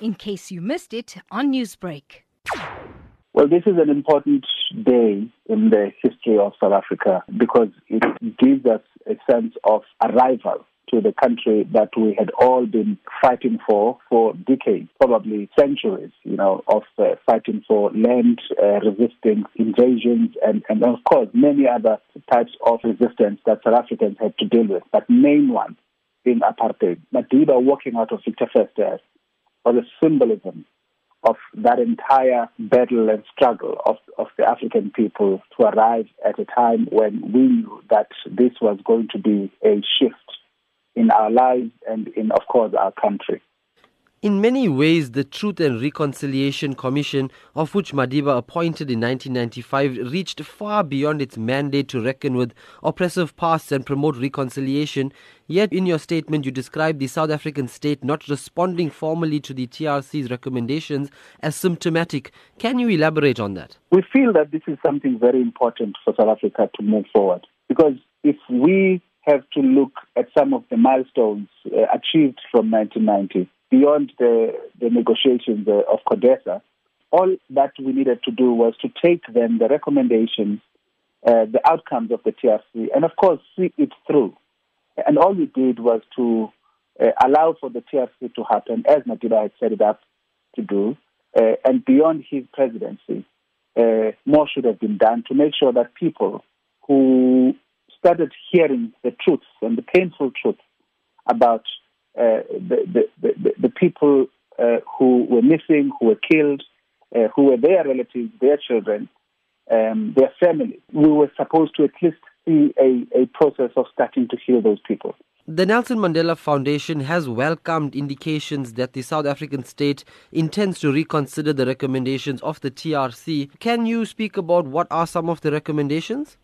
in case you missed it on Newsbreak. Well, this is an important day in the history of South Africa because it gives us a sense of arrival to the country that we had all been fighting for for decades, probably centuries, you know, of uh, fighting for land, uh, resisting invasions, and, and of course many other types of resistance that South Africans had to deal with. But main one being apartheid. Madiba walking out of Victor Verster was a symbolism of that entire battle and struggle of, of the African people to arrive at a time when we knew that this was going to be a shift in our lives and in, of course, our country. In many ways, the Truth and Reconciliation Commission, of which Madiba appointed in 1995, reached far beyond its mandate to reckon with oppressive pasts and promote reconciliation. Yet, in your statement, you describe the South African state not responding formally to the TRC's recommendations as symptomatic. Can you elaborate on that? We feel that this is something very important for South Africa to move forward because if we have to look at some of the milestones uh, achieved from 1990 beyond the, the negotiations uh, of CODESA. All that we needed to do was to take then the recommendations, uh, the outcomes of the TRC, and of course see it through. And all we did was to uh, allow for the TRC to happen as Madiba had set it up to do. Uh, and beyond his presidency, uh, more should have been done to make sure that people who started hearing the truths and the painful truths about uh, the, the, people uh, who were missing, who were killed, uh, who were their relatives, their children, um, their families. We were supposed to at least see a, a process of starting to heal those people. The Nelson Mandela Foundation has welcomed indications that the South African state intends to reconsider the recommendations of the TRC. Can you speak about what are some of the recommendations?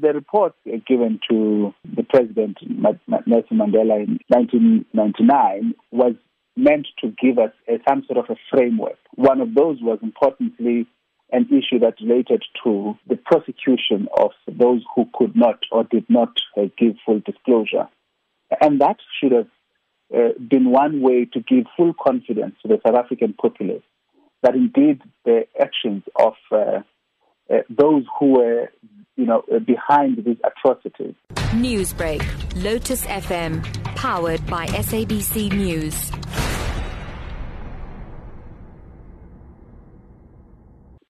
The report given to the president, Nelson Mandela, in 1999 was meant to give us a, some sort of a framework. One of those was importantly an issue that related to the prosecution of those who could not or did not uh, give full disclosure. And that should have uh, been one way to give full confidence to the South African populace that indeed the actions of uh, uh those who were you know, uh, behind these atrocities. Newsbreak, Lotus FM, powered by SABC News.